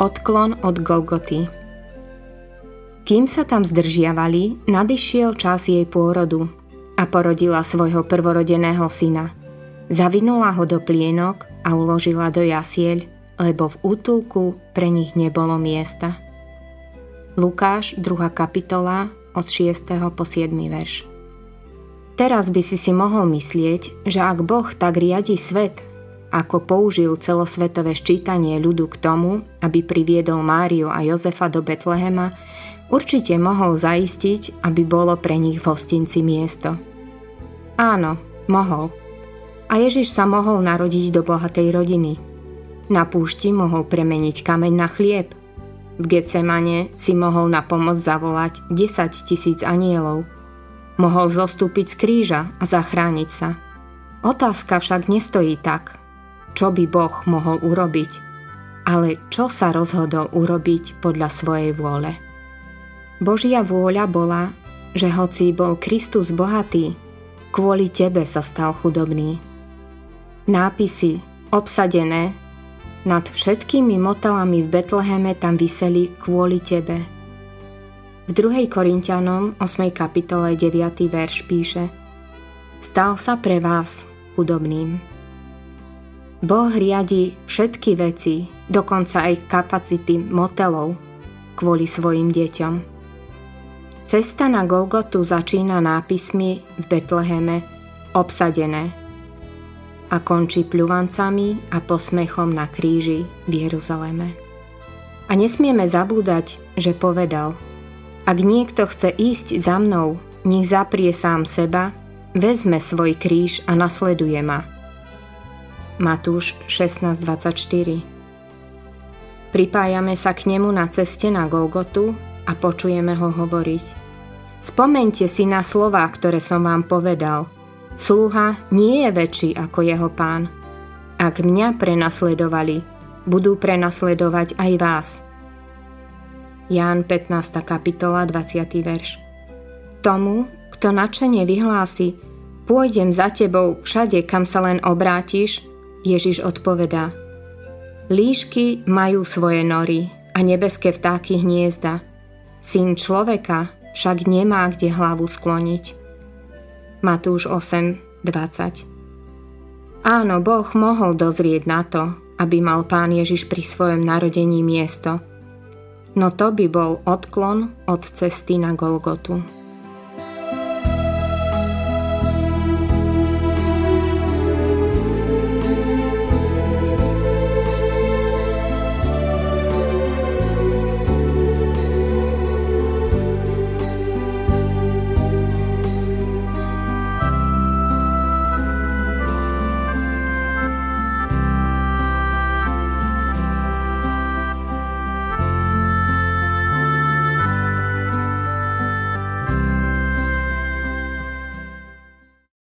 Odklon od Golgoty Kým sa tam zdržiavali, nadišiel čas jej pôrodu a porodila svojho prvorodeného syna. Zavinula ho do plienok a uložila do jasieľ, lebo v útulku pre nich nebolo miesta. Lukáš, 2. kapitola, od 6. po 7. verš. Teraz by si si mohol myslieť, že ak Boh tak riadi svet, ako použil celosvetové ščítanie ľudu k tomu, aby priviedol Máriu a Jozefa do Betlehema, určite mohol zaistiť, aby bolo pre nich v hostinci miesto. Áno, mohol. A Ježiš sa mohol narodiť do bohatej rodiny. Na púšti mohol premeniť kameň na chlieb. V Getsemane si mohol na pomoc zavolať 10 tisíc anielov. Mohol zostúpiť z kríža a zachrániť sa. Otázka však nestojí tak, čo by Boh mohol urobiť, ale čo sa rozhodol urobiť podľa svojej vôle. Božia vôľa bola, že hoci bol Kristus bohatý, kvôli tebe sa stal chudobný. Nápisy obsadené nad všetkými motelami v Betleheme tam vyseli kvôli tebe. V 2. Korintianom 8. kapitole 9. verš píše Stal sa pre vás chudobným. Boh riadi všetky veci, dokonca aj kapacity motelov, kvôli svojim deťom. Cesta na Golgotu začína nápismi v Betleheme obsadené a končí pľuvancami a posmechom na kríži v Jeruzaleme. A nesmieme zabúdať, že povedal Ak niekto chce ísť za mnou, nech zaprie sám seba, vezme svoj kríž a nasleduje ma – Matúš 16.24 Pripájame sa k nemu na ceste na Golgotu a počujeme ho hovoriť. Spomente si na slová, ktoré som vám povedal. Sluha nie je väčší ako jeho pán. Ak mňa prenasledovali, budú prenasledovať aj vás. Ján 15. kapitola 20. verš Tomu, kto načene vyhlási, pôjdem za tebou všade, kam sa len obrátiš, Ježiš odpovedá, Líšky majú svoje nory a nebeské vtáky hniezda. Syn človeka však nemá kde hlavu skloniť. Matúš 8, 20 Áno, Boh mohol dozrieť na to, aby mal pán Ježiš pri svojom narodení miesto. No to by bol odklon od cesty na Golgotu.